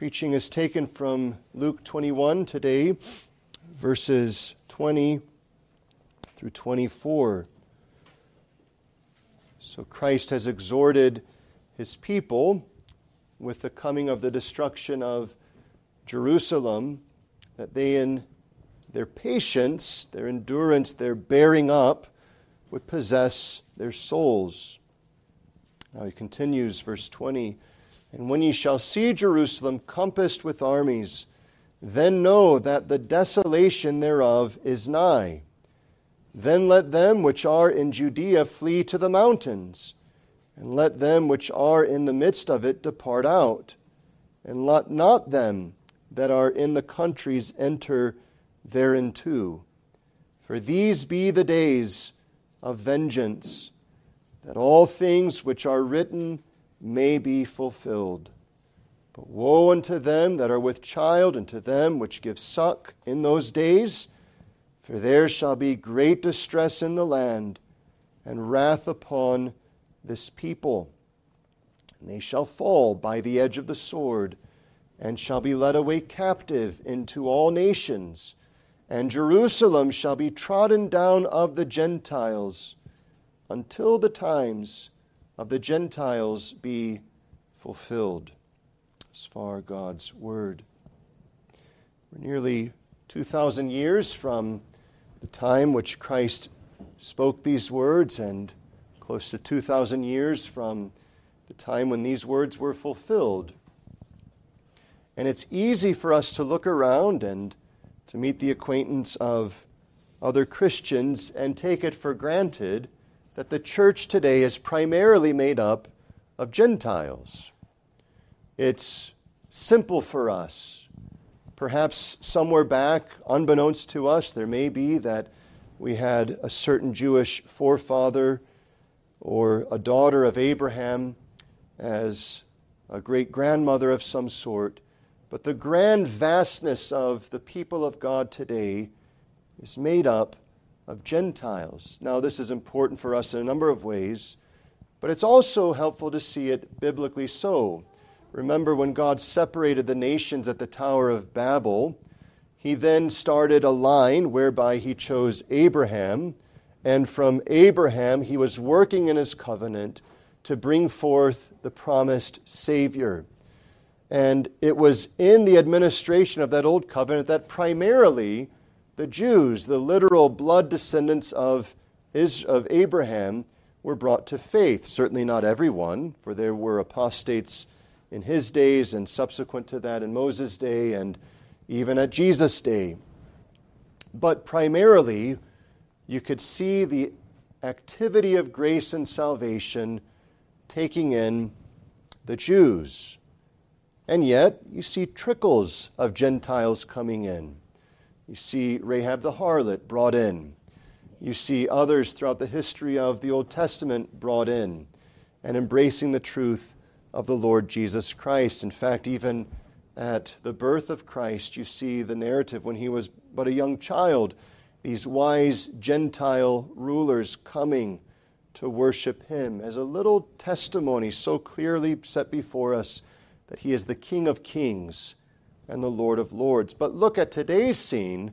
preaching is taken from Luke 21 today, verses 20 through 24. So Christ has exhorted his people with the coming of the destruction of Jerusalem that they, in their patience, their endurance, their bearing up, would possess their souls. Now he continues, verse 20 And when ye shall see Jerusalem compassed with armies, then know that the desolation thereof is nigh. Then let them which are in Judea flee to the mountains, and let them which are in the midst of it depart out, and let not them that are in the countries enter thereinto. For these be the days of vengeance, that all things which are written may be fulfilled. But woe unto them that are with child, and to them which give suck in those days, for there shall be great distress in the land, and wrath upon this people. And they shall fall by the edge of the sword, and shall be led away captive into all nations and Jerusalem shall be trodden down of the Gentiles until the times of the Gentiles be fulfilled. As far God's word. We're nearly 2,000 years from the time which Christ spoke these words, and close to 2,000 years from the time when these words were fulfilled. And it's easy for us to look around and to meet the acquaintance of other Christians and take it for granted that the church today is primarily made up of Gentiles. It's simple for us. Perhaps somewhere back, unbeknownst to us, there may be that we had a certain Jewish forefather or a daughter of Abraham as a great grandmother of some sort but the grand vastness of the people of God today is made up of Gentiles. Now, this is important for us in a number of ways, but it's also helpful to see it biblically so. Remember when God separated the nations at the Tower of Babel, he then started a line whereby he chose Abraham, and from Abraham he was working in his covenant to bring forth the promised Savior. And it was in the administration of that old covenant that primarily the Jews, the literal blood descendants of, of Abraham, were brought to faith. Certainly not everyone, for there were apostates in his days and subsequent to that in Moses' day and even at Jesus' day. But primarily, you could see the activity of grace and salvation taking in the Jews. And yet, you see trickles of Gentiles coming in. You see Rahab the harlot brought in. You see others throughout the history of the Old Testament brought in and embracing the truth of the Lord Jesus Christ. In fact, even at the birth of Christ, you see the narrative when he was but a young child, these wise Gentile rulers coming to worship him as a little testimony so clearly set before us that he is the King of kings and the Lord of lords. But look at today's scene,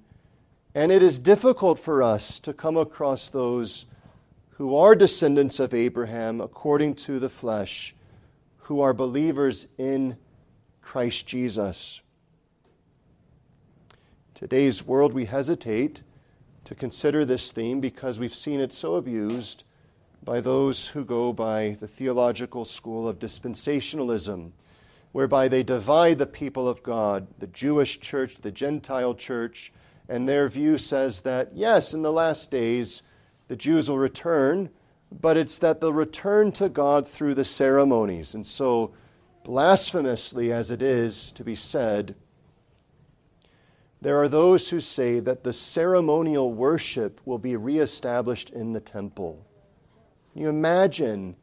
and it is difficult for us to come across those who are descendants of Abraham according to the flesh, who are believers in Christ Jesus. Today's world, we hesitate to consider this theme because we've seen it so abused by those who go by the theological school of dispensationalism whereby they divide the people of God, the Jewish church, the Gentile church, and their view says that, yes, in the last days, the Jews will return, but it's that they'll return to God through the ceremonies. And so, blasphemously as it is to be said, there are those who say that the ceremonial worship will be reestablished in the temple. Can you imagine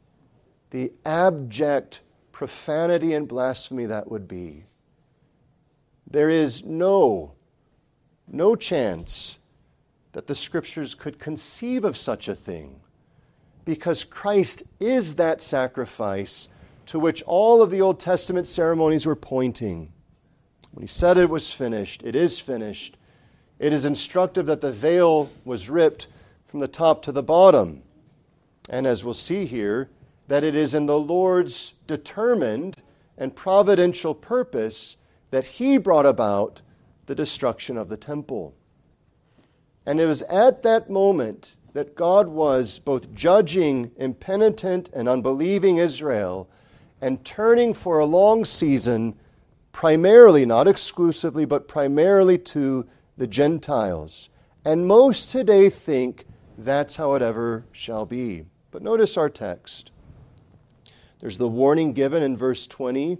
the abject profanity and blasphemy that would be. There is no, no chance that the scriptures could conceive of such a thing because Christ is that sacrifice to which all of the Old Testament ceremonies were pointing. When he said it was finished, it is finished, it is instructive that the veil was ripped from the top to the bottom. And as we'll see here, that it is in the Lord's determined and providential purpose that he brought about the destruction of the temple. And it was at that moment that God was both judging impenitent and unbelieving Israel and turning for a long season, primarily, not exclusively, but primarily to the Gentiles. And most today think that's how it ever shall be. But notice our text. There's the warning given in verse 20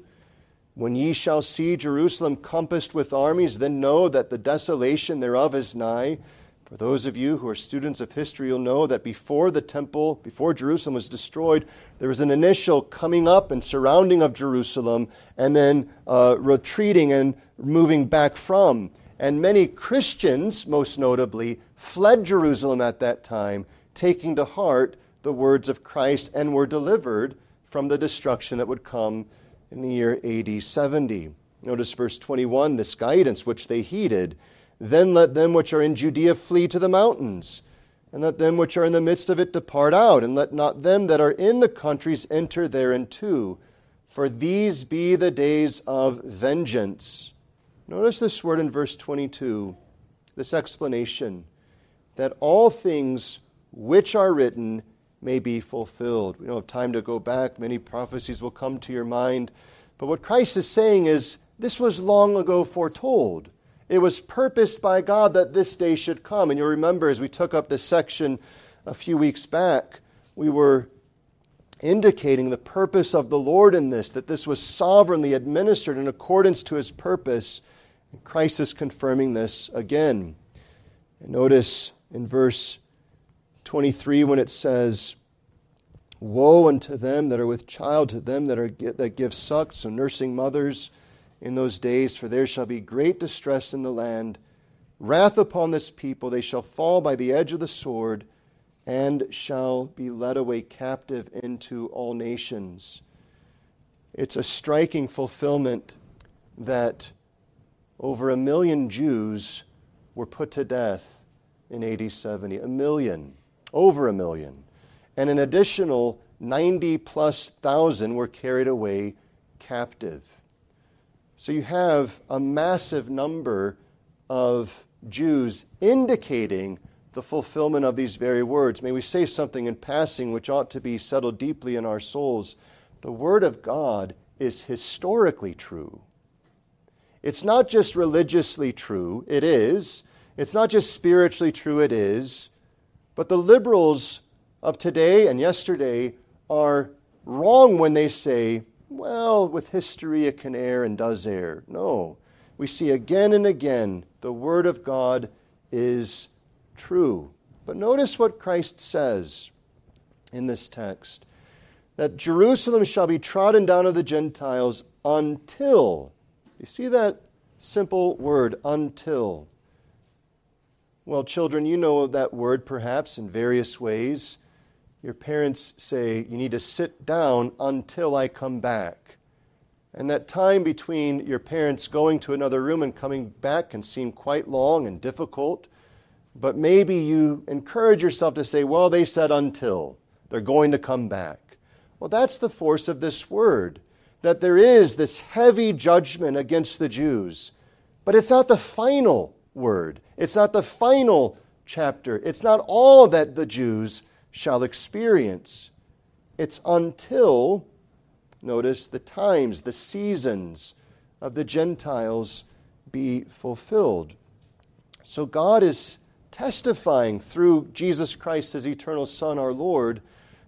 When ye shall see Jerusalem compassed with armies, then know that the desolation thereof is nigh. For those of you who are students of history, you'll know that before the temple, before Jerusalem was destroyed, there was an initial coming up and surrounding of Jerusalem, and then uh, retreating and moving back from. And many Christians, most notably, fled Jerusalem at that time, taking to heart the words of Christ, and were delivered from the destruction that would come in the year AD 70. Notice verse 21 this guidance which they heeded. Then let them which are in Judea flee to the mountains, and let them which are in the midst of it depart out, and let not them that are in the countries enter thereinto. For these be the days of vengeance Notice this word in verse 22, this explanation that all things which are written may be fulfilled. We don't have time to go back. Many prophecies will come to your mind. But what Christ is saying is this was long ago foretold. It was purposed by God that this day should come. And you'll remember as we took up this section a few weeks back, we were indicating the purpose of the Lord in this, that this was sovereignly administered in accordance to his purpose And Christ is confirming this again. And notice in verse 23 when it says, Woe unto them that are with child, to them that, are, that give suck, so nursing mothers in those days, for there shall be great distress in the land. Wrath upon this people, they shall fall by the edge of the sword, and shall be led away captive into all nations. It's a striking fulfillment that over a million Jews were put to death in AD 70. A million, over a million. And an additional 90 plus thousand were carried away captive. So you have a massive number of Jews indicating the fulfillment of these very words. May we say something in passing which ought to be settled deeply in our souls. The Word of God is historically true. It's not just religiously true, it is. It's not just spiritually true, it is. But the liberals of today and yesterday are wrong when they say, well, with history it can err and does err. No. We see again and again the Word of God is true. But notice what Christ says in this text that Jerusalem shall be trodden down of the Gentiles until you see that simple word, until? Well, children, you know that word perhaps in various ways. Your parents say, You need to sit down until I come back. And that time between your parents going to another room and coming back can seem quite long and difficult. But maybe you encourage yourself to say, Well, they said until. They're going to come back. Well, that's the force of this word that there is this heavy judgment against the Jews. But it's not the final word, it's not the final chapter, it's not all that the Jews shall experience. It's until, notice, the times, the seasons of the Gentiles be fulfilled. So God is testifying through Jesus Christ, his eternal Son, our Lord,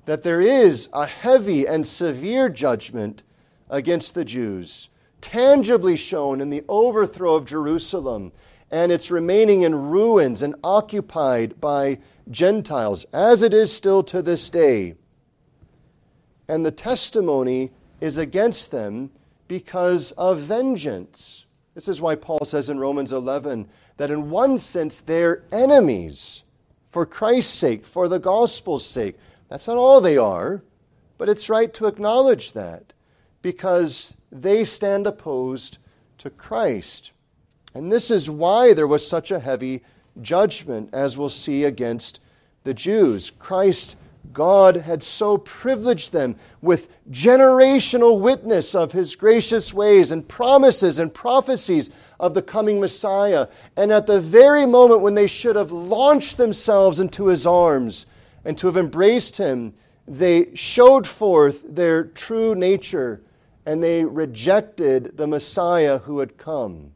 that there is a heavy and severe judgment against the Jews, tangibly shown in the overthrow of Jerusalem and its remaining in ruins and occupied by Gentiles, as it is still to this day. And the testimony is against them because of vengeance. This is why Paul says in Romans 11 that in one sense they're enemies for Christ's sake, for the gospel's sake. That's not all they are, but it's right to acknowledge that because they stand opposed to Christ. And this is why there was such a heavy judgment, as we'll see, against the Jews. Christ, God, had so privileged them with generational witness of his gracious ways and promises and prophecies of the coming Messiah. And at the very moment when they should have launched themselves into his arms and to have embraced him, they showed forth their true nature and they rejected the Messiah who had come.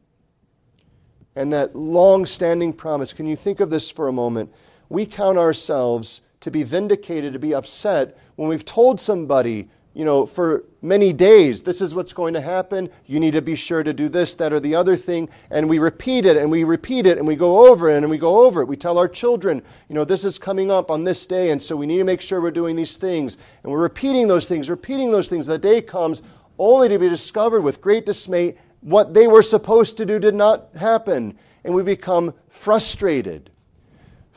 And that long standing promise, can you think of this for a moment? We count ourselves to be vindicated, to be upset when we've told somebody you know, for many days, this is what's going to happen. You need to be sure to do this, that, or the other thing. And we repeat it and we repeat it and we go over it and we go over it. We tell our children, you know, this is coming up on this day, and so we need to make sure we're doing these things. And we're repeating those things, repeating those things. The day comes only to be discovered with great dismay what they were supposed to do did not happen. And we become frustrated.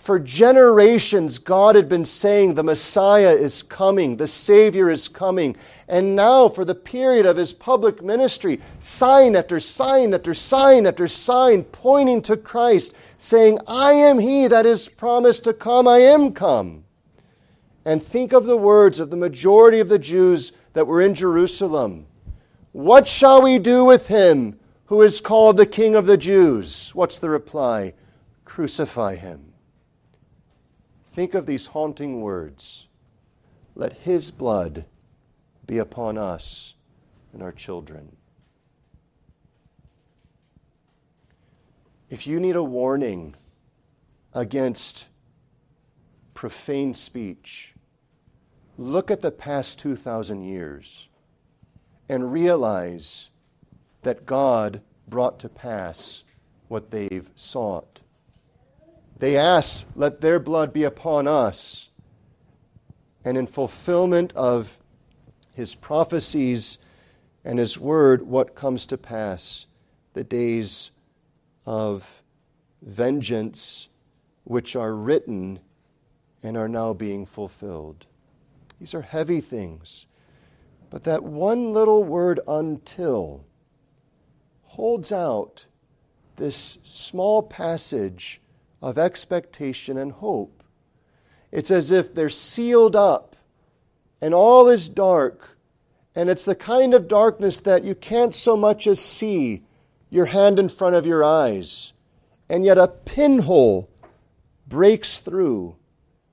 For generations, God had been saying the Messiah is coming, the Savior is coming. And now, for the period of his public ministry, sign after sign after sign after sign pointing to Christ, saying, I am he that is promised to come, I am come. And think of the words of the majority of the Jews that were in Jerusalem. What shall we do with him who is called the King of the Jews? What's the reply? Crucify him. Think of these haunting words. Let his blood be upon us and our children. If you need a warning against profane speech, look at the past 2,000 years and realize that God brought to pass what they've sought. They asked, Let their blood be upon us. And in fulfillment of his prophecies and his word, what comes to pass? The days of vengeance, which are written and are now being fulfilled. These are heavy things. But that one little word, until, holds out this small passage of expectation and hope. It's as if they're sealed up and all is dark. And it's the kind of darkness that you can't so much as see your hand in front of your eyes. And yet a pinhole breaks through,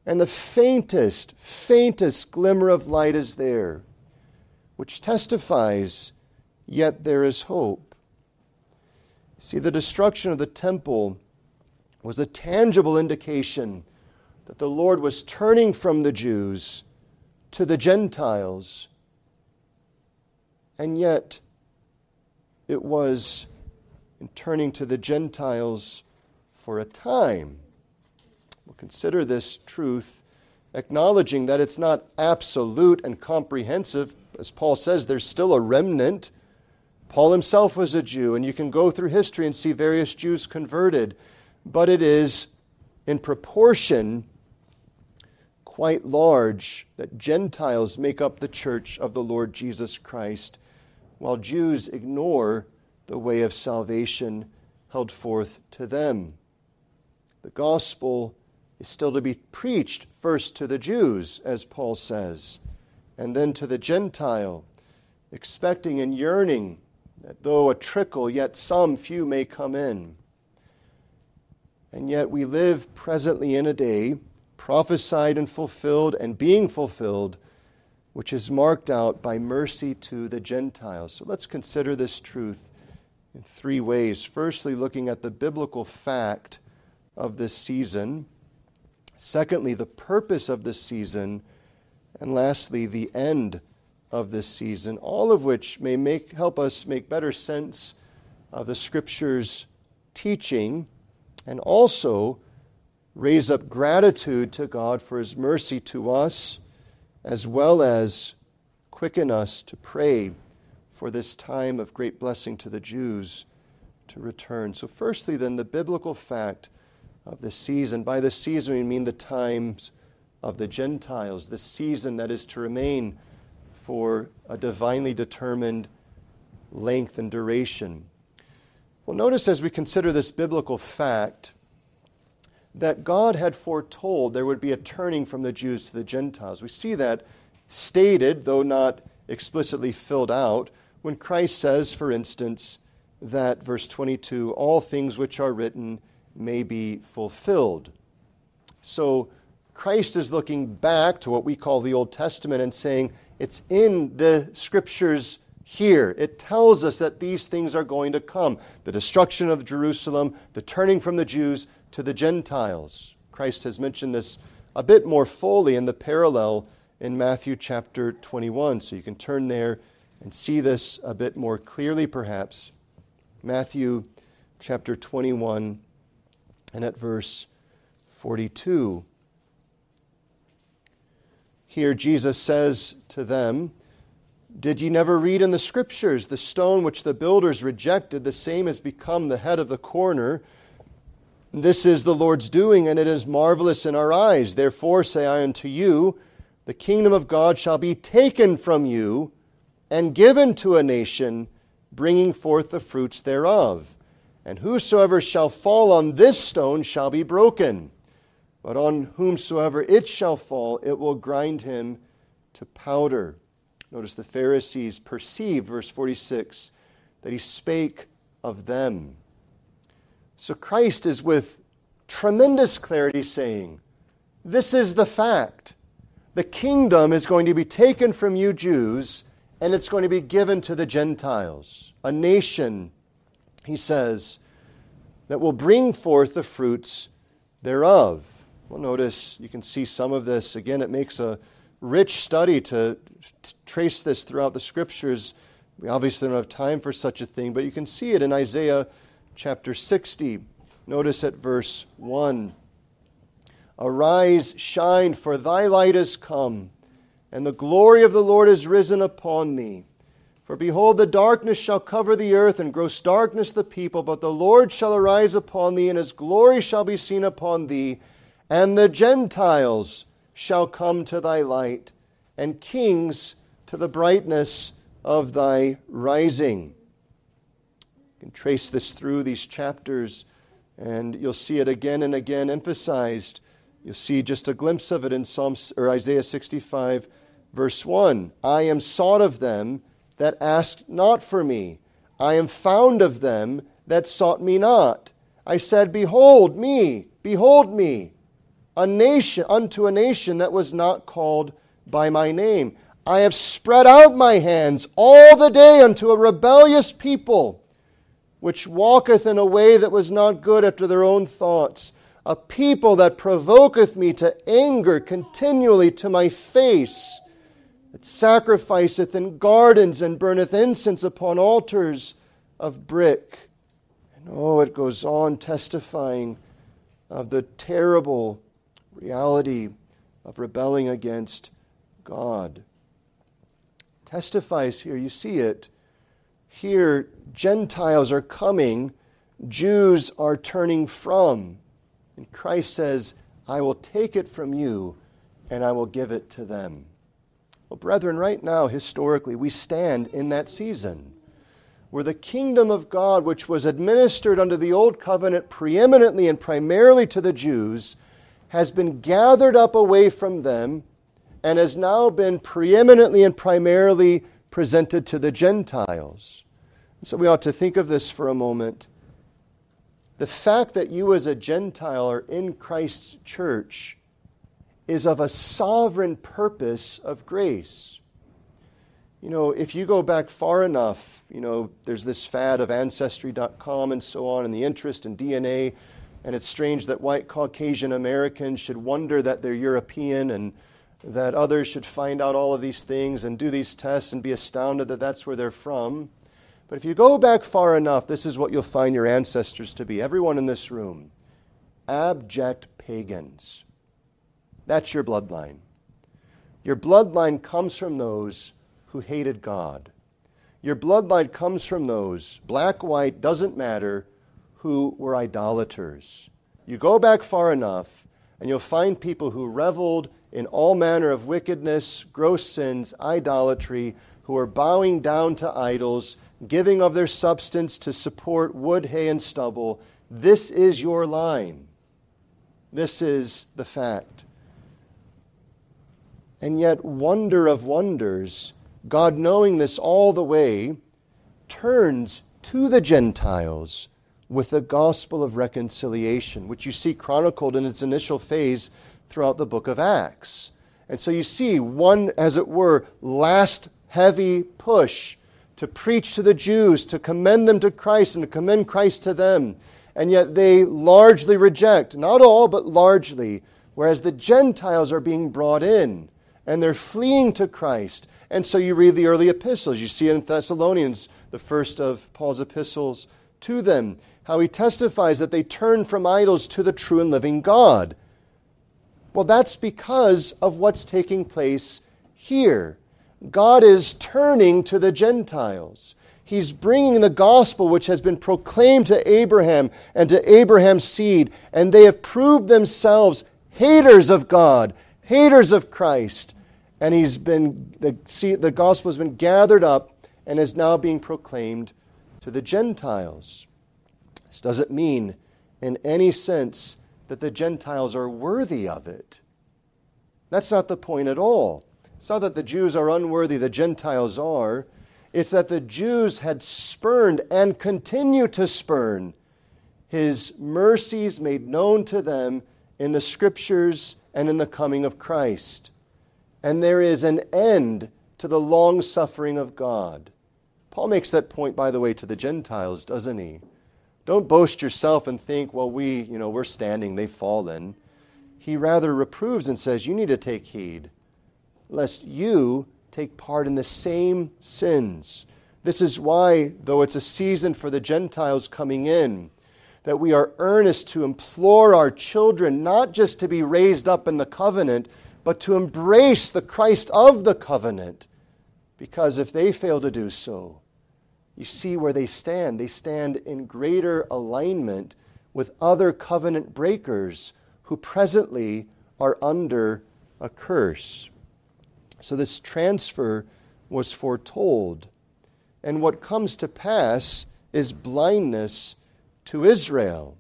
and the faintest, faintest glimmer of light is there, which testifies, yet there is hope. See, the destruction of the temple was a tangible indication that the Lord was turning from the Jews to the Gentiles. And yet, it was in turning to the Gentiles for a time. We'll consider this truth, acknowledging that it's not absolute and comprehensive. As Paul says, there's still a remnant. Paul himself was a Jew, and you can go through history and see various Jews converted but it is in proportion quite large that Gentiles make up the church of the Lord Jesus Christ, while Jews ignore the way of salvation held forth to them. The gospel is still to be preached first to the Jews, as Paul says, and then to the Gentile, expecting and yearning that though a trickle, yet some few may come in. And yet we live presently in a day, prophesied and fulfilled and being fulfilled, which is marked out by mercy to the Gentiles. So let's consider this truth in three ways. Firstly, looking at the biblical fact of this season. Secondly, the purpose of this season. And lastly, the end of this season, all of which may make, help us make better sense of the Scripture's teaching and also raise up gratitude to God for His mercy to us, as well as quicken us to pray for this time of great blessing to the Jews to return. So, firstly, then, the biblical fact of the season. By the season, we mean the times of the Gentiles, the season that is to remain for a divinely determined length and duration. Well, notice as we consider this biblical fact that God had foretold there would be a turning from the Jews to the Gentiles. We see that stated, though not explicitly filled out, when Christ says, for instance, that, verse 22, all things which are written may be fulfilled. So Christ is looking back to what we call the Old Testament and saying, it's in the scriptures here. It tells us that these things are going to come the destruction of Jerusalem, the turning from the Jews to the Gentiles. Christ has mentioned this a bit more fully in the parallel in Matthew chapter 21. So you can turn there and see this a bit more clearly, perhaps. Matthew chapter 21 and at verse 42. Here Jesus says to them, Did ye never read in the Scriptures, the stone which the builders rejected, the same has become the head of the corner? This is the Lord's doing, and it is marvelous in our eyes. Therefore say I unto you, the kingdom of God shall be taken from you and given to a nation, bringing forth the fruits thereof. And whosoever shall fall on this stone shall be broken but on whomsoever it shall fall, it will grind him to powder. Notice the Pharisees perceived, verse 46, that he spake of them. So Christ is with tremendous clarity saying, This is the fact. The kingdom is going to be taken from you Jews, and it's going to be given to the Gentiles, a nation, he says, that will bring forth the fruits thereof. Well, notice you can see some of this. Again, it makes a rich study to, to trace this throughout the scriptures. We obviously don't have time for such a thing, but you can see it in Isaiah chapter 60. Notice at verse 1 Arise, shine, for thy light is come, and the glory of the Lord is risen upon thee. For behold, the darkness shall cover the earth, and gross darkness the people, but the Lord shall arise upon thee, and his glory shall be seen upon thee and the Gentiles shall come to thy light, and kings to the brightness of thy rising. You can trace this through these chapters, and you'll see it again and again emphasized. You'll see just a glimpse of it in Psalm or Isaiah 65, verse 1. I am sought of them that asked not for me. I am found of them that sought me not. I said, Behold me, behold me a nation unto a nation that was not called by my name. I have spread out my hands all the day unto a rebellious people, which walketh in a way that was not good after their own thoughts, a people that provoketh me to anger continually to my face, that sacrificeth in gardens and burneth incense upon altars of brick. And oh, it goes on testifying of the terrible reality of rebelling against God. Testifies here, you see it. Here, Gentiles are coming, Jews are turning from. And Christ says, I will take it from you and I will give it to them. Well, brethren, right now, historically, we stand in that season where the kingdom of God, which was administered under the old covenant preeminently and primarily to the Jews, has been gathered up away from them and has now been preeminently and primarily presented to the Gentiles. So we ought to think of this for a moment. The fact that you as a Gentile are in Christ's church is of a sovereign purpose of grace. You know, if you go back far enough, you know, there's this fad of Ancestry.com and so on, and the interest in DNA and it's strange that white Caucasian Americans should wonder that they're European and that others should find out all of these things and do these tests and be astounded that that's where they're from. But if you go back far enough, this is what you'll find your ancestors to be. Everyone in this room abject pagans. That's your bloodline. Your bloodline comes from those who hated God. Your bloodline comes from those, black, white, doesn't matter, who were idolaters. You go back far enough, and you'll find people who reveled in all manner of wickedness, gross sins, idolatry, who are bowing down to idols, giving of their substance to support wood, hay, and stubble. This is your line. This is the fact. And yet, wonder of wonders, God, knowing this all the way, turns to the Gentiles with the gospel of reconciliation, which you see chronicled in its initial phase throughout the book of Acts. And so you see one, as it were, last heavy push to preach to the Jews, to commend them to Christ, and to commend Christ to them. And yet they largely reject, not all, but largely, whereas the Gentiles are being brought in and they're fleeing to Christ. And so you read the early epistles. You see in Thessalonians, the first of Paul's epistles to them, how he testifies that they turn from idols to the true and living God. Well, that's because of what's taking place here. God is turning to the Gentiles. He's bringing the gospel which has been proclaimed to Abraham and to Abraham's seed, and they have proved themselves haters of God, haters of Christ. And he's been the, see, the gospel has been gathered up and is now being proclaimed to the Gentiles. This doesn't mean in any sense that the Gentiles are worthy of it. That's not the point at all. It's not that the Jews are unworthy, the Gentiles are. It's that the Jews had spurned and continue to spurn his mercies made known to them in the scriptures and in the coming of Christ. And there is an end to the long suffering of God. Paul makes that point, by the way, to the Gentiles, doesn't he? Don't boast yourself and think, well, we, you know, we're standing, they've fallen. He rather reproves and says, you need to take heed lest you take part in the same sins. This is why, though it's a season for the Gentiles coming in, that we are earnest to implore our children not just to be raised up in the covenant, but to embrace the Christ of the covenant. Because if they fail to do so, you see where they stand. They stand in greater alignment with other covenant breakers who presently are under a curse. So this transfer was foretold. And what comes to pass is blindness to Israel.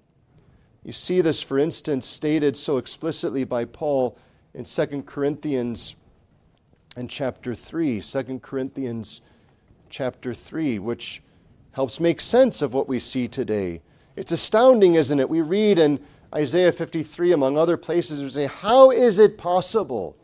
You see this, for instance, stated so explicitly by Paul in 2 Corinthians and chapter 3. 2 Corinthians chapter 3, which helps make sense of what we see today. It's astounding, isn't it? We read in Isaiah 53, among other places, we say, How is it possible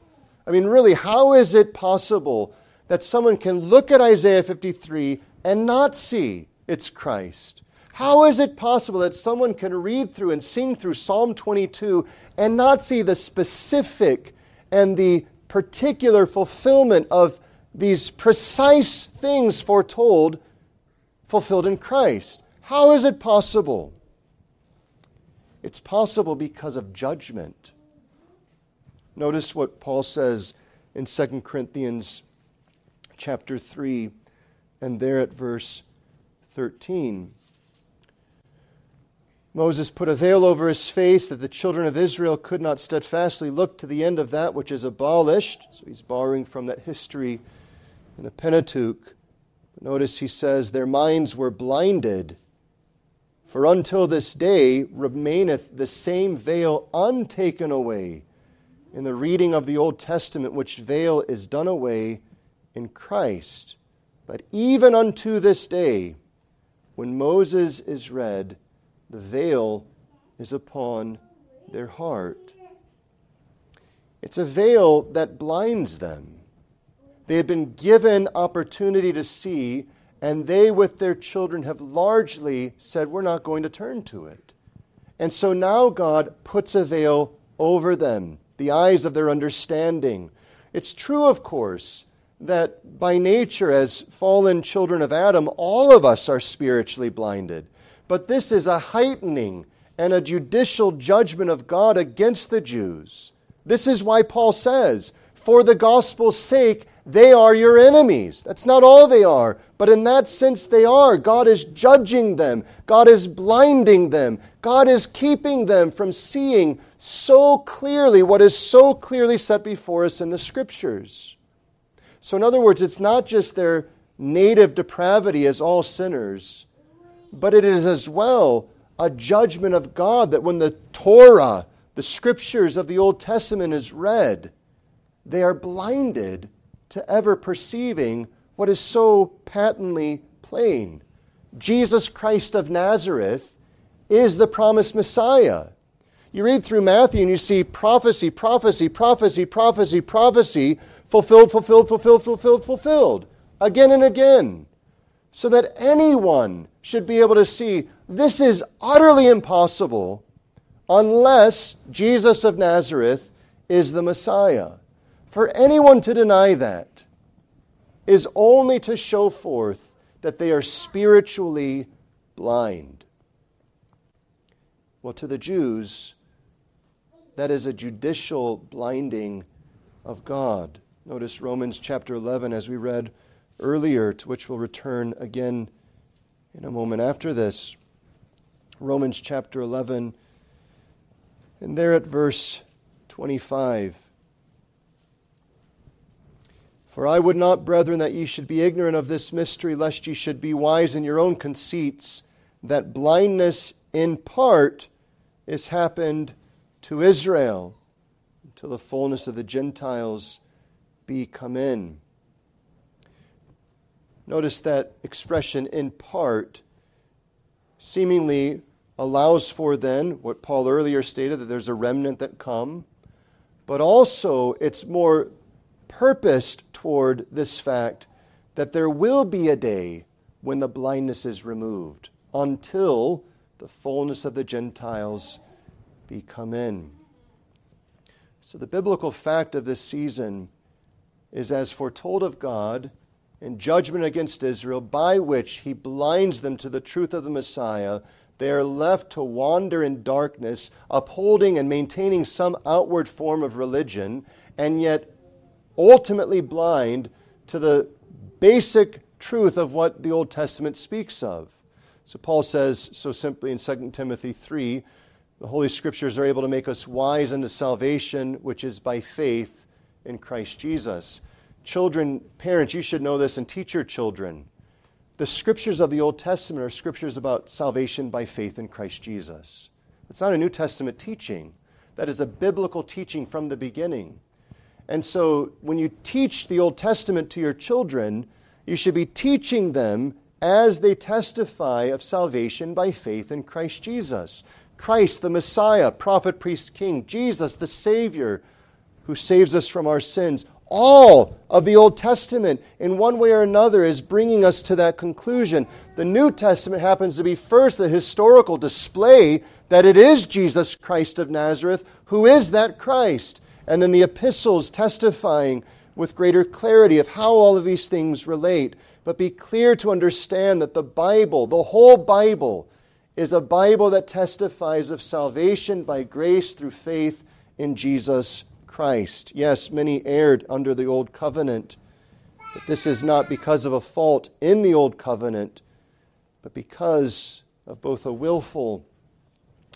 I mean, really, how is it possible that someone can look at Isaiah 53 and not see it's Christ? How is it possible that someone can read through and sing through Psalm 22 and not see the specific and the particular fulfillment of these precise things foretold fulfilled in Christ? How is it possible? It's possible because of judgment. Notice what Paul says in 2 Corinthians chapter 3 and there at verse 13. Moses put a veil over his face that the children of Israel could not steadfastly look to the end of that which is abolished. So he's borrowing from that history in the Pentateuch. Notice he says, Their minds were blinded. For until this day remaineth the same veil untaken away in the reading of the Old Testament, which veil is done away in Christ. But even unto this day, when Moses is read, the veil is upon their heart. It's a veil that blinds them. They had been given opportunity to see, and they, with their children, have largely said, We're not going to turn to it. And so now God puts a veil over them the eyes of their understanding. It's true, of course, that by nature, as fallen children of Adam, all of us are spiritually blinded. But this is a heightening and a judicial judgment of God against the Jews. This is why Paul says, For the gospel's sake, they are your enemies. That's not all they are, but in that sense they are. God is judging them, God is blinding them, God is keeping them from seeing so clearly what is so clearly set before us in the Scriptures. So, in other words, it's not just their native depravity as all sinners, but it is as well a judgment of God that when the Torah, the scriptures of the Old Testament, is read, they are blinded to ever perceiving what is so patently plain. Jesus Christ of Nazareth is the promised Messiah. You read through Matthew and you see prophecy, prophecy, prophecy, prophecy, prophecy, fulfilled, fulfilled, fulfilled, fulfilled, fulfilled, again and again, so that anyone should be able to see this is utterly impossible unless Jesus of Nazareth is the Messiah. For anyone to deny that is only to show forth that they are spiritually blind. Well, to the Jews, that is a judicial blinding of God. Notice Romans chapter 11, as we read earlier, to which we'll return again in a moment after this. Romans chapter 11, and there at verse 25. For I would not, brethren, that ye should be ignorant of this mystery, lest ye should be wise in your own conceits, that blindness in part is happened to Israel until the fullness of the Gentiles be come in. Notice that expression in part seemingly allows for then what Paul earlier stated that there's a remnant that come, but also it's more purposed toward this fact that there will be a day when the blindness is removed until the fullness of the Gentiles be come in. So the biblical fact of this season is as foretold of God in judgment against Israel, by which he blinds them to the truth of the Messiah. They are left to wander in darkness, upholding and maintaining some outward form of religion, and yet ultimately blind to the basic truth of what the Old Testament speaks of. So Paul says so simply in 2 Timothy 3 the Holy Scriptures are able to make us wise unto salvation, which is by faith in Christ Jesus. Children, parents, you should know this and teach your children. The scriptures of the Old Testament are scriptures about salvation by faith in Christ Jesus. It's not a New Testament teaching, that is a biblical teaching from the beginning. And so when you teach the Old Testament to your children, you should be teaching them as they testify of salvation by faith in Christ Jesus. Christ, the Messiah, prophet, priest, king, Jesus, the Savior, who saves us from our sins. All of the Old Testament, in one way or another, is bringing us to that conclusion. The New Testament happens to be first the historical display that it is Jesus Christ of Nazareth who is that Christ. And then the epistles testifying with greater clarity of how all of these things relate. But be clear to understand that the Bible, the whole Bible, is a Bible that testifies of salvation by grace through faith in Jesus Christ. Yes, many erred under the old covenant, but this is not because of a fault in the old covenant, but because of both a willful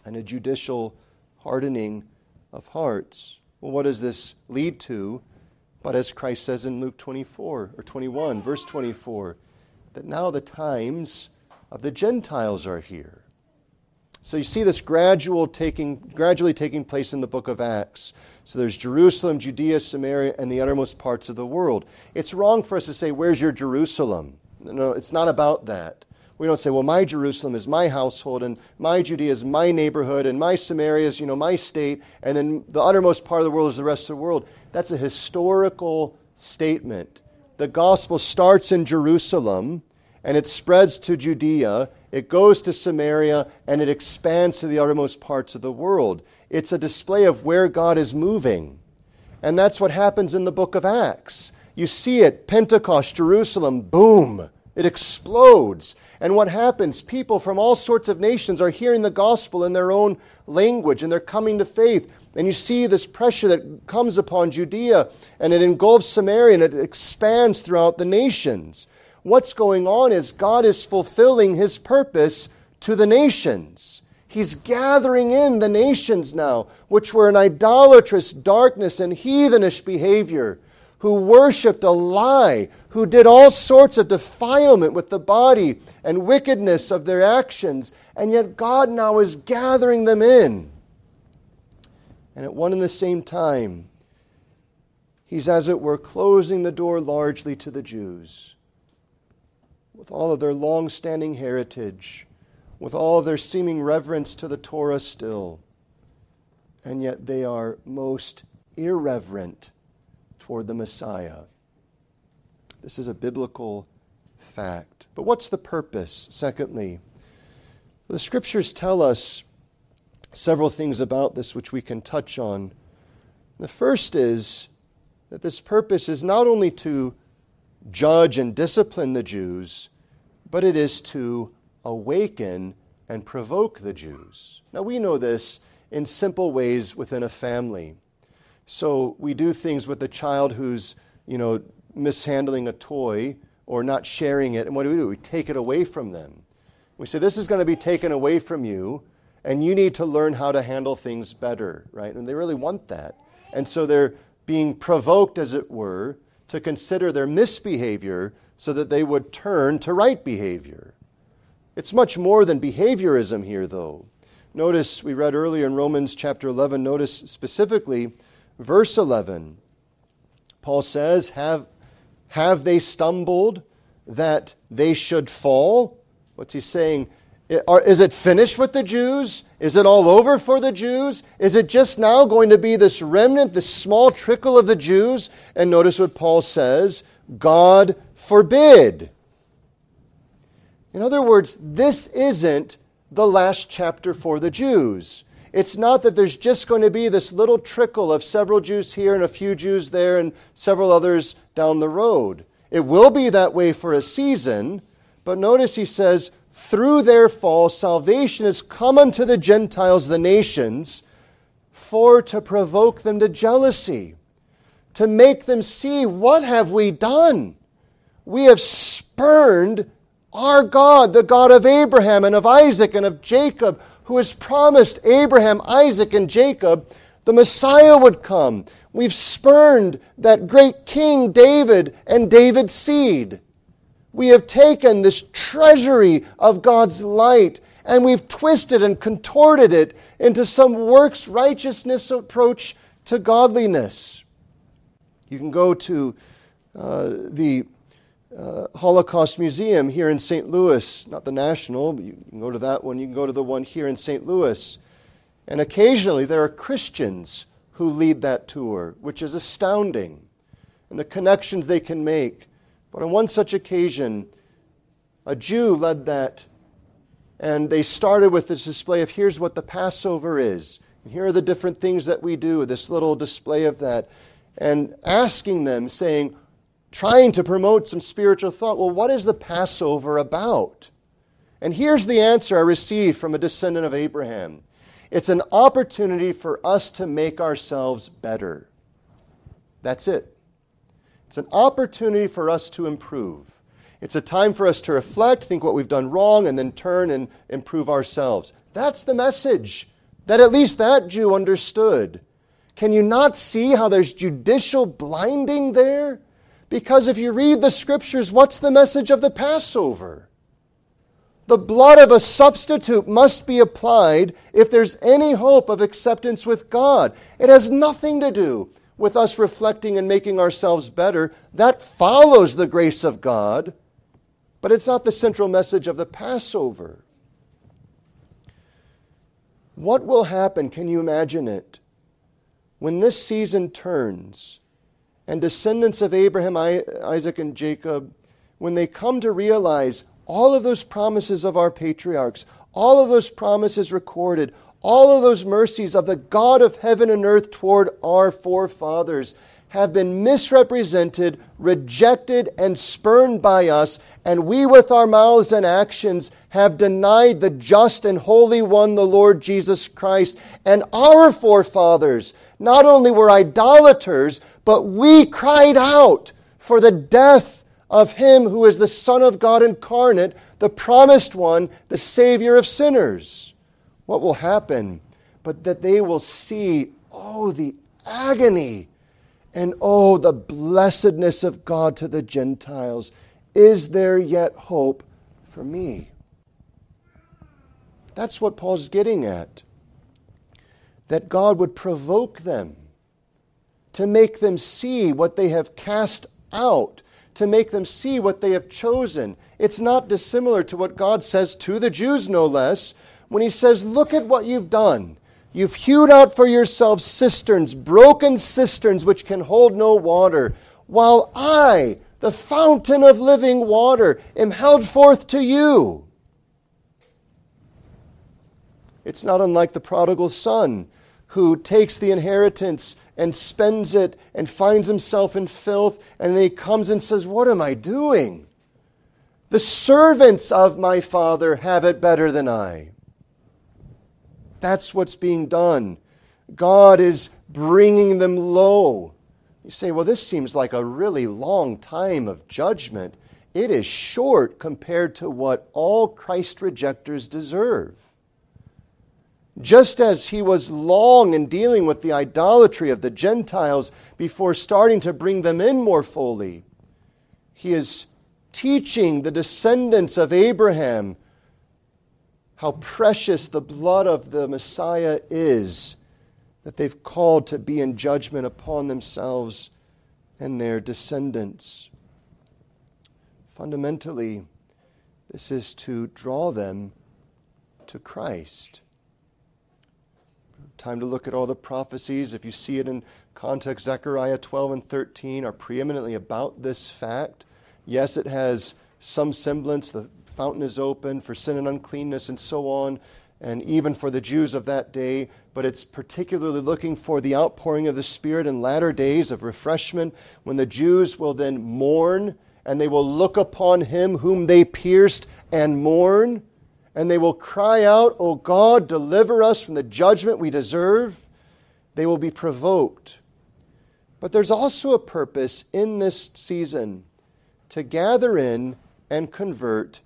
and a judicial hardening of hearts. Well, what does this lead to? But as Christ says in Luke 24 or 21, verse 24, that now the times of the Gentiles are here. So you see this gradual taking, gradually taking place in the book of Acts. So there's Jerusalem, Judea, Samaria, and the uttermost parts of the world. It's wrong for us to say, Where's your Jerusalem? No, it's not about that. We don't say, Well, my Jerusalem is my household, and my Judea is my neighborhood, and my Samaria is, you know, my state, and then the uttermost part of the world is the rest of the world. That's a historical statement. The gospel starts in Jerusalem, and it spreads to Judea, it goes to Samaria and it expands to the uttermost parts of the world. It's a display of where God is moving. And that's what happens in the book of Acts. You see it, Pentecost, Jerusalem, boom, it explodes. And what happens? People from all sorts of nations are hearing the gospel in their own language and they're coming to faith. And you see this pressure that comes upon Judea and it engulfs Samaria and it expands throughout the nations what's going on is God is fulfilling his purpose to the nations. He's gathering in the nations now, which were in idolatrous darkness and heathenish behavior, who worshiped a lie, who did all sorts of defilement with the body and wickedness of their actions, and yet God now is gathering them in. And at one and the same time, He's, as it were, closing the door largely to the Jews with all of their long standing heritage, with all of their seeming reverence to the Torah still. And yet they are most irreverent toward the Messiah. This is a biblical fact. But what's the purpose? Secondly, the scriptures tell us several things about this which we can touch on. The first is that this purpose is not only to judge and discipline the Jews, but it is to awaken and provoke the Jews. Now, we know this in simple ways within a family. So we do things with a child who's, you know, mishandling a toy or not sharing it. And what do we do? We take it away from them. We say, This is going to be taken away from you, and you need to learn how to handle things better, right? And they really want that. And so they're being provoked, as it were, to consider their misbehavior so that they would turn to right behavior. It's much more than behaviorism here, though. Notice, we read earlier in Romans chapter 11, notice specifically verse 11. Paul says, Have, have they stumbled that they should fall? What's he saying? Is it finished with the Jews? Is it all over for the Jews? Is it just now going to be this remnant, this small trickle of the Jews? And notice what Paul says God forbid. In other words, this isn't the last chapter for the Jews. It's not that there's just going to be this little trickle of several Jews here and a few Jews there and several others down the road. It will be that way for a season, but notice he says, through their fall, salvation has come unto the Gentiles, the nations, for to provoke them to jealousy, to make them see what have we done? We have spurned our God, the God of Abraham and of Isaac and of Jacob, who has promised Abraham, Isaac, and Jacob the Messiah would come. We've spurned that great King David and David's seed. We have taken this treasury of God's light and we've twisted and contorted it into some works righteousness approach to godliness. You can go to uh, the uh, Holocaust Museum here in St. Louis, not the National, you can go to that one, you can go to the one here in St. Louis. And occasionally there are Christians who lead that tour, which is astounding, and the connections they can make. But on one such occasion, a Jew led that, and they started with this display of here's what the Passover is, and here are the different things that we do, this little display of that, and asking them, saying, trying to promote some spiritual thought. Well, what is the Passover about? And here's the answer I received from a descendant of Abraham it's an opportunity for us to make ourselves better. That's it. It's an opportunity for us to improve. It's a time for us to reflect, think what we've done wrong, and then turn and improve ourselves. That's the message that at least that Jew understood. Can you not see how there's judicial blinding there? Because if you read the scriptures, what's the message of the Passover? The blood of a substitute must be applied if there's any hope of acceptance with God. It has nothing to do with us reflecting and making ourselves better. That follows the grace of God, but it's not the central message of the Passover. What will happen? Can you imagine it? When this season turns and descendants of Abraham, Isaac, and Jacob, when they come to realize all of those promises of our patriarchs, all of those promises recorded, all of those mercies of the God of heaven and earth toward our forefathers have been misrepresented, rejected, and spurned by us, and we with our mouths and actions have denied the just and holy one, the Lord Jesus Christ. And our forefathers not only were idolaters, but we cried out for the death of him who is the Son of God incarnate, the promised one, the Savior of sinners. What will happen? But that they will see, oh, the agony And oh, the blessedness of God to the Gentiles. Is there yet hope for me? That's what Paul's getting at. That God would provoke them to make them see what they have cast out, to make them see what they have chosen. It's not dissimilar to what God says to the Jews, no less, when He says, Look at what you've done. You've hewed out for yourselves cisterns, broken cisterns which can hold no water, while I, the fountain of living water, am held forth to you. It's not unlike the prodigal son who takes the inheritance and spends it and finds himself in filth, and then he comes and says, What am I doing? The servants of my father have it better than I. That's what's being done. God is bringing them low. You say, well, this seems like a really long time of judgment. It is short compared to what all Christ rejectors deserve. Just as he was long in dealing with the idolatry of the Gentiles before starting to bring them in more fully, he is teaching the descendants of Abraham how precious the blood of the Messiah is that they've called to be in judgment upon themselves and their descendants. Fundamentally, this is to draw them to Christ. Time to look at all the prophecies. If you see it in context, Zechariah 12 and 13 are preeminently about this fact. Yes, it has some semblance, the fountain is open for sin and uncleanness and so on, and even for the Jews of that day. But it's particularly looking for the outpouring of the Spirit in latter days of refreshment when the Jews will then mourn and they will look upon him whom they pierced and mourn. And they will cry out, O God, deliver us from the judgment we deserve. They will be provoked. But there's also a purpose in this season to gather in and convert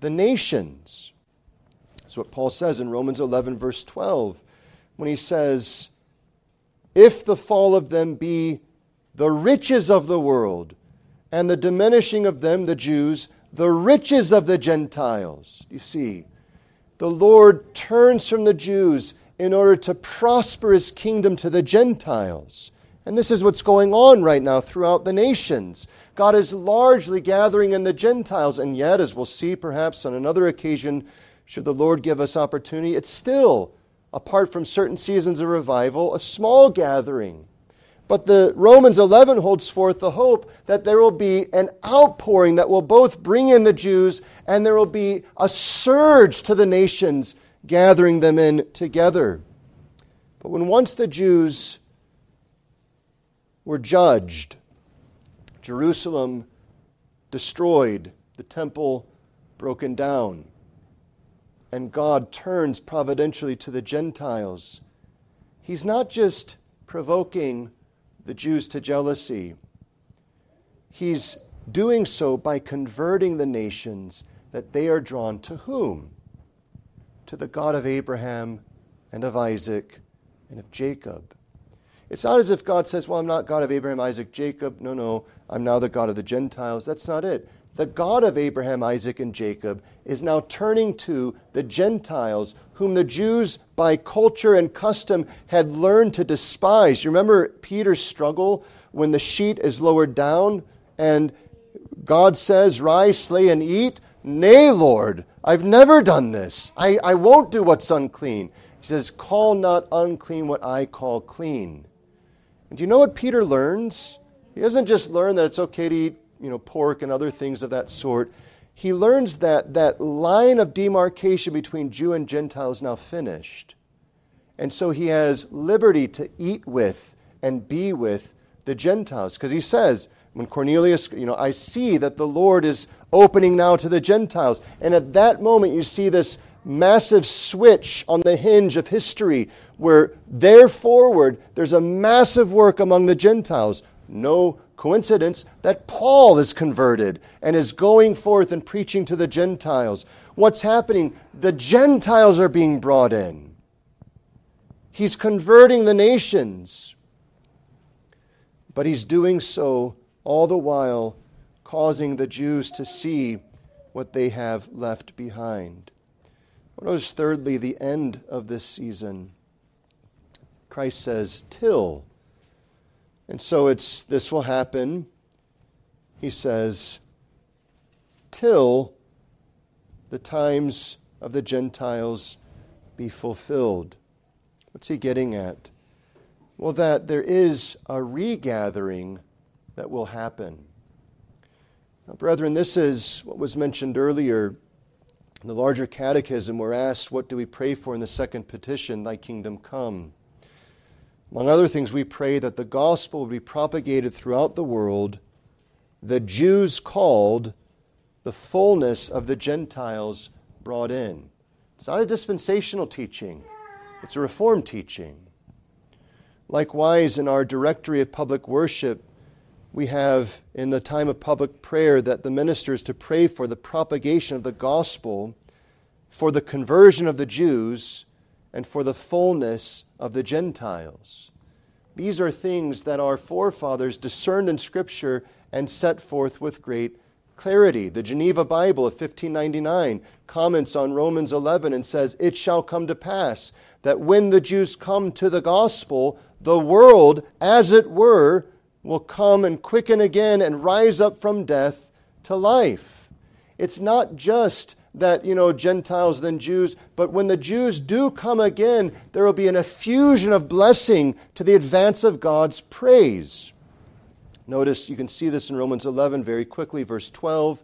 the nations. That's what Paul says in Romans 11, verse 12, when he says, If the fall of them be the riches of the world, and the diminishing of them, the Jews, the riches of the Gentiles. You see, the Lord turns from the Jews in order to prosper his kingdom to the Gentiles. And this is what's going on right now throughout the nations. God is largely gathering in the Gentiles, and yet, as we'll see perhaps on another occasion, should the Lord give us opportunity, it's still, apart from certain seasons of revival, a small gathering. But the Romans 11 holds forth the hope that there will be an outpouring that will both bring in the Jews and there will be a surge to the nations, gathering them in together. But when once the Jews were judged, Jerusalem destroyed, the temple broken down. And God turns providentially to the Gentiles. He's not just provoking the Jews to jealousy, He's doing so by converting the nations that they are drawn to whom? To the God of Abraham and of Isaac and of Jacob. It's not as if God says, Well, I'm not God of Abraham, Isaac, Jacob. No, no, I'm now the God of the Gentiles. That's not it. The God of Abraham, Isaac, and Jacob is now turning to the Gentiles, whom the Jews, by culture and custom, had learned to despise. You remember Peter's struggle when the sheet is lowered down and God says, Rise, slay, and eat? Nay, Lord, I've never done this. I, I won't do what's unclean. He says, Call not unclean what I call clean. And do you know what Peter learns? He doesn't just learn that it's okay to eat you know, pork and other things of that sort. He learns that that line of demarcation between Jew and Gentile is now finished. And so he has liberty to eat with and be with the Gentiles. Because he says, when Cornelius, you know, I see that the Lord is opening now to the Gentiles. And at that moment, you see this massive switch on the hinge of history where there forward there's a massive work among the Gentiles. No coincidence that Paul is converted and is going forth and preaching to the Gentiles. What's happening? The Gentiles are being brought in. He's converting the nations. But he's doing so all the while causing the Jews to see what they have left behind. Notice, thirdly, the end of this season. Christ says, till. And so it's this will happen, he says, till the times of the Gentiles be fulfilled. What's he getting at? Well, that there is a regathering that will happen. Now, brethren, this is what was mentioned earlier. In the larger catechism, we're asked, What do we pray for in the second petition, Thy kingdom come? Among other things, we pray that the gospel would be propagated throughout the world, the Jews called, the fullness of the Gentiles brought in. It's not a dispensational teaching, it's a reformed teaching. Likewise, in our directory of public worship, we have in the time of public prayer that the ministers to pray for the propagation of the gospel, for the conversion of the Jews, and for the fullness of the Gentiles. These are things that our forefathers discerned in Scripture and set forth with great clarity. The Geneva Bible of 1599 comments on Romans 11 and says, It shall come to pass that when the Jews come to the gospel, the world, as it were, will come and quicken again and rise up from death to life. It's not just that, you know, Gentiles than Jews, but when the Jews do come again, there will be an effusion of blessing to the advance of God's praise. Notice you can see this in Romans 11 very quickly, verse 12.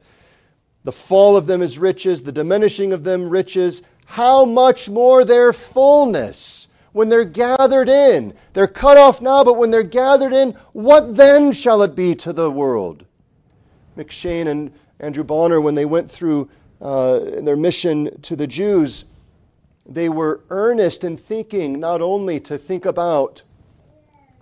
The fall of them is riches, the diminishing of them riches. How much more their fullness? when they're gathered in. They're cut off now, but when they're gathered in, what then shall it be to the world? M'Cheyne and Andrew Bonar, when they went through uh, their mission to the Jews, they were earnest in thinking not only to think about,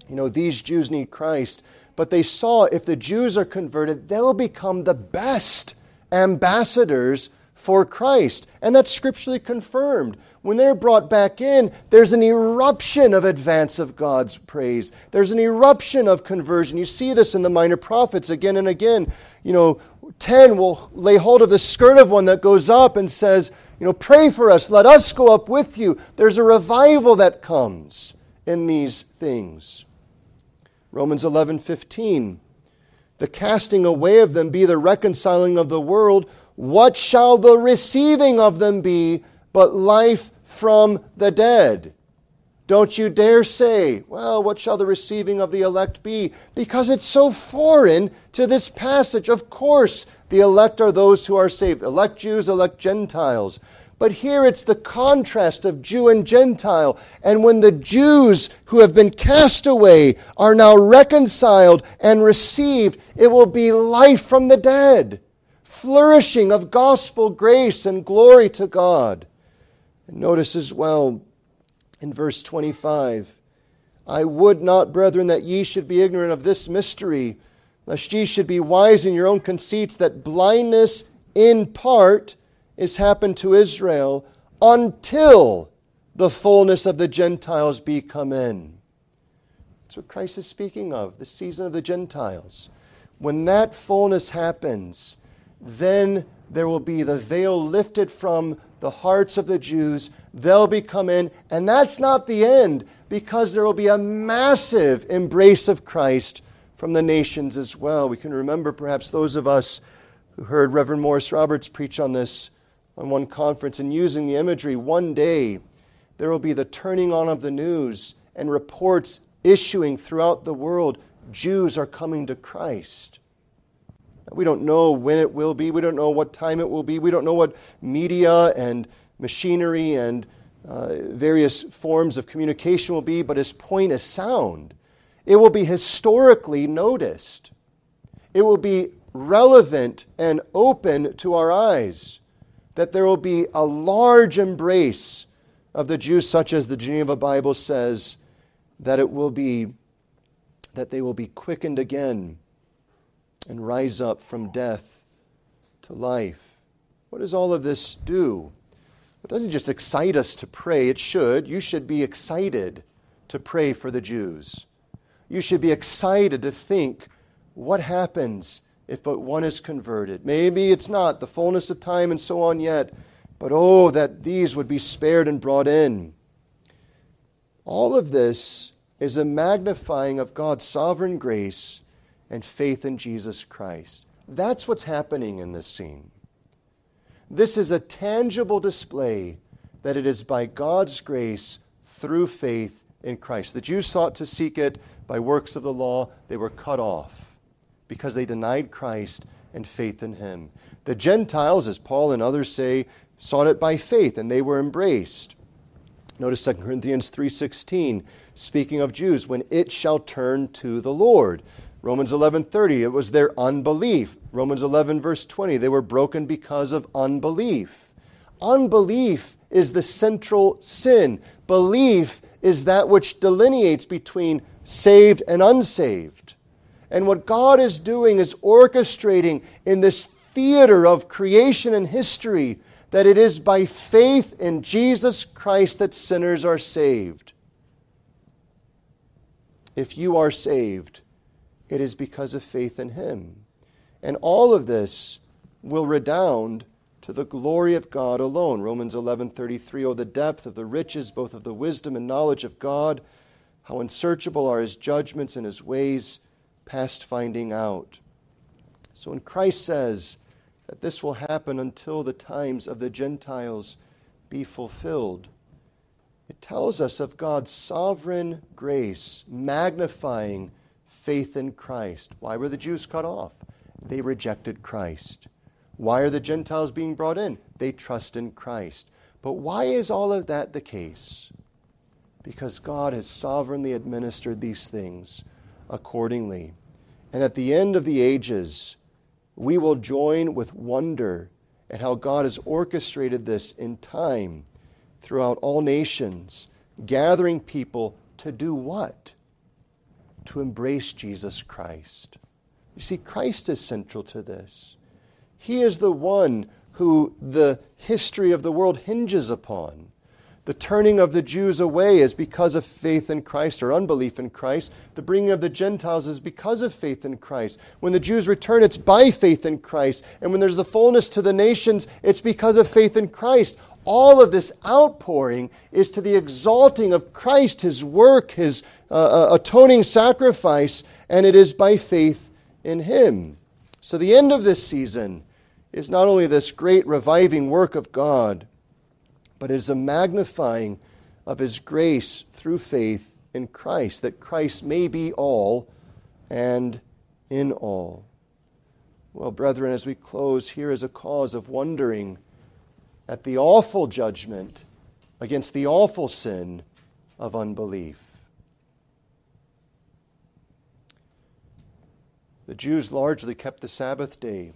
you know, these Jews need Christ, but they saw if the Jews are converted, they'll become the best ambassadors for Christ. And that's scripturally confirmed. When they're brought back in, there's an eruption of advance of God's praise. There's an eruption of conversion. You see this in the minor prophets again and again. You know, 10 will lay hold of the skirt of one that goes up and says, You know, pray for us. Let us go up with you. There's a revival that comes in these things. Romans 11 15. The casting away of them be the reconciling of the world. What shall the receiving of them be but life from the dead. Don't you dare say, well, what shall the receiving of the elect be? Because it's so foreign to this passage. Of course, the elect are those who are saved elect Jews, elect Gentiles. But here it's the contrast of Jew and Gentile. And when the Jews who have been cast away are now reconciled and received, it will be life from the dead, flourishing of gospel grace and glory to God. And notice as well in verse 25 I would not, brethren, that ye should be ignorant of this mystery, lest ye should be wise in your own conceits, that blindness in part is happened to Israel until the fullness of the Gentiles be come in. That's what Christ is speaking of, the season of the Gentiles. When that fullness happens, then there will be the veil lifted from the hearts of the Jews. They'll be come in, and that's not the end, because there will be a massive embrace of Christ from the nations as well. We can remember perhaps those of us who heard Reverend Maurice Roberts preach on this on one conference and using the imagery one day there will be the turning on of the news and reports issuing throughout the world Jews are coming to Christ. We don't know when it will be. We don't know what time it will be. We don't know what media and machinery and uh, various forms of communication will be, but his point is sound. It will be historically noticed, it will be relevant and open to our eyes. That there will be a large embrace of the Jews, such as the Geneva Bible says, that it will be, that they will be quickened again and rise up from death to life. What does all of this do? It doesn't just excite us to pray, it should. You should be excited to pray for the Jews. You should be excited to think what happens if but one is converted. Maybe it's not the fullness of time and so on yet, but oh, that these would be spared and brought in. All of this is a magnifying of God's sovereign grace and faith in Jesus Christ. That's what's happening in this scene. This is a tangible display that it is by God's grace through faith in Christ. The Jews sought to seek it by works of the law, they were cut off because they denied Christ and faith in him. The Gentiles, as Paul and others say, sought it by faith and they were embraced. Notice 2 Corinthians 3:16 speaking of Jews when it shall turn to the Lord. Romans 11:30 it was their unbelief. Romans 11 verse 20 they were broken because of unbelief. Unbelief is the central sin. Belief is that which delineates between saved and unsaved. And what God is doing is orchestrating in this theater of creation and history that it is by faith in Jesus Christ that sinners are saved. If you are saved, it is because of faith in Him. And all of this will redound to the glory of God alone. Romans 11:33 Oh the depth of the riches both of the wisdom and knowledge of God how unsearchable are his judgments and his ways past finding out. So when Christ says that this will happen until the times of the Gentiles be fulfilled, it tells us of God's sovereign grace magnifying faith in Christ. Why were the Jews cut off? They rejected Christ. Why are the Gentiles being brought in? They trust in Christ. But why is all of that the case? Because God has sovereignly administered these things accordingly. And at the end of the ages, we will join with wonder at how God has orchestrated this in time throughout all nations, gathering people to do what? To embrace Jesus Christ. You see, Christ is central to this. He is the one who the history of the world hinges upon. The turning of the Jews away is because of faith in Christ or unbelief in Christ. The bringing of the Gentiles is because of faith in Christ. When the Jews return, it's by faith in Christ. And when there's the fullness to the nations, it's because of faith in Christ. All of this outpouring is to the exalting of Christ, his work, his uh, uh atoning sacrifice, and it is by faith in him. So the end of this season is not only this great reviving work of God but it is a magnifying of His grace through faith in Christ, that Christ may be all and in all. Well, brethren, as we close, here is a cause of wondering at the awful judgment against the awful sin of unbelief. The Jews largely kept the Sabbath day.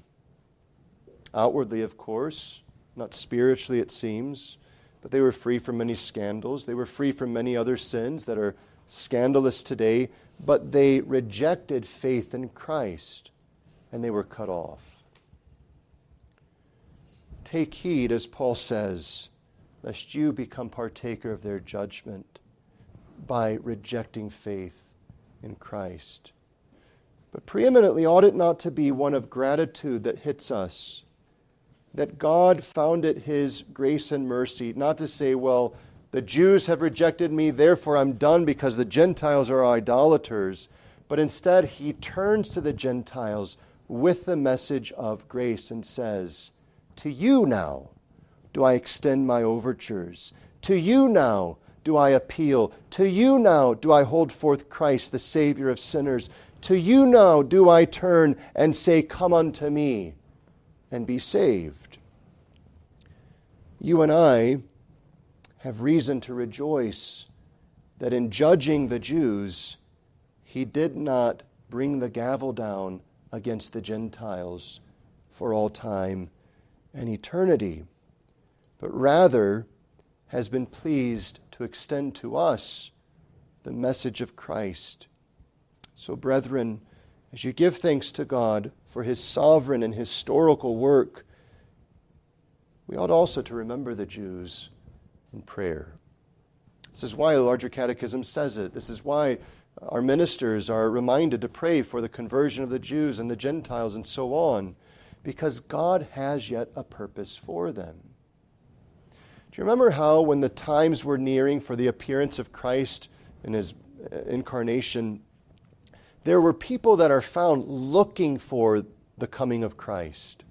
Outwardly, of course, not spiritually, it seems. But they were free from many scandals. They were free from many other sins that are scandalous today. But they rejected faith in Christ and they were cut off. Take heed, as Paul says, lest you become partaker of their judgment by rejecting faith in Christ. But preeminently, ought it not to be one of gratitude that hits us that God found it His grace and mercy, not to say, well, the Jews have rejected me, therefore I'm done because the Gentiles are idolaters. But instead, He turns to the Gentiles with the message of grace and says, To you now do I extend my overtures. To you now do I appeal. To you now do I hold forth Christ, the Savior of sinners. To you now do I turn and say, Come unto me and be saved. You and I have reason to rejoice that in judging the Jews, he did not bring the gavel down against the Gentiles for all time and eternity, but rather has been pleased to extend to us the message of Christ. So, brethren, as you give thanks to God for his sovereign and historical work, we ought also to remember the Jews in prayer. This is why the larger catechism says it. This is why Our ministers are reminded to pray for the conversion of the Jews and the Gentiles and so on, because God has yet a purpose for them. Do you remember how, when the times were nearing for the appearance of Christ in his uh, incarnation, there were people that are found looking for the coming of Christ?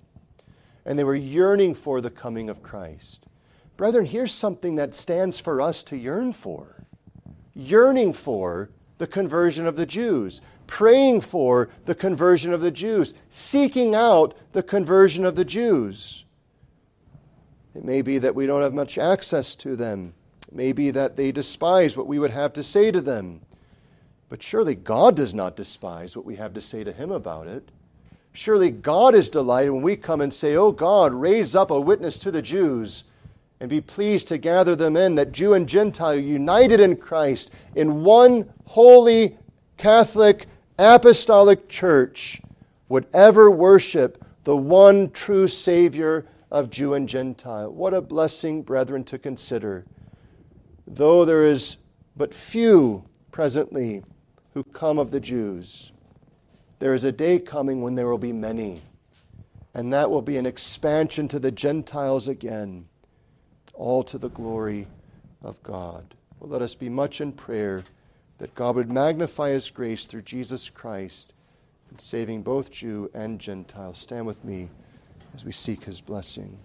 And they were yearning for the coming of Christ. Brethren, here's something that stands for us to yearn for yearning for the conversion of the Jews, praying for the conversion of the Jews, seeking out the conversion of the Jews. It may be that we don't have much access to them. It may be that they despise what we would have to say to them. But surely God does not despise what we have to say to Him about it. Surely God is delighted when we come and say, Oh God, raise up a witness to the Jews and be pleased to gather them in, that Jew and Gentile united in Christ in one holy, Catholic, apostolic church would ever worship the one true Savior of Jew and Gentile. What a blessing, brethren, to consider. Though there is but few presently who come of the Jews, there is a day coming when there will be many, and that will be an expansion to the Gentiles again all to the glory of God. Well, let us be much in prayer that God would magnify His grace through Jesus Christ in saving both Jew and Gentile. Stand with me as we seek His blessing.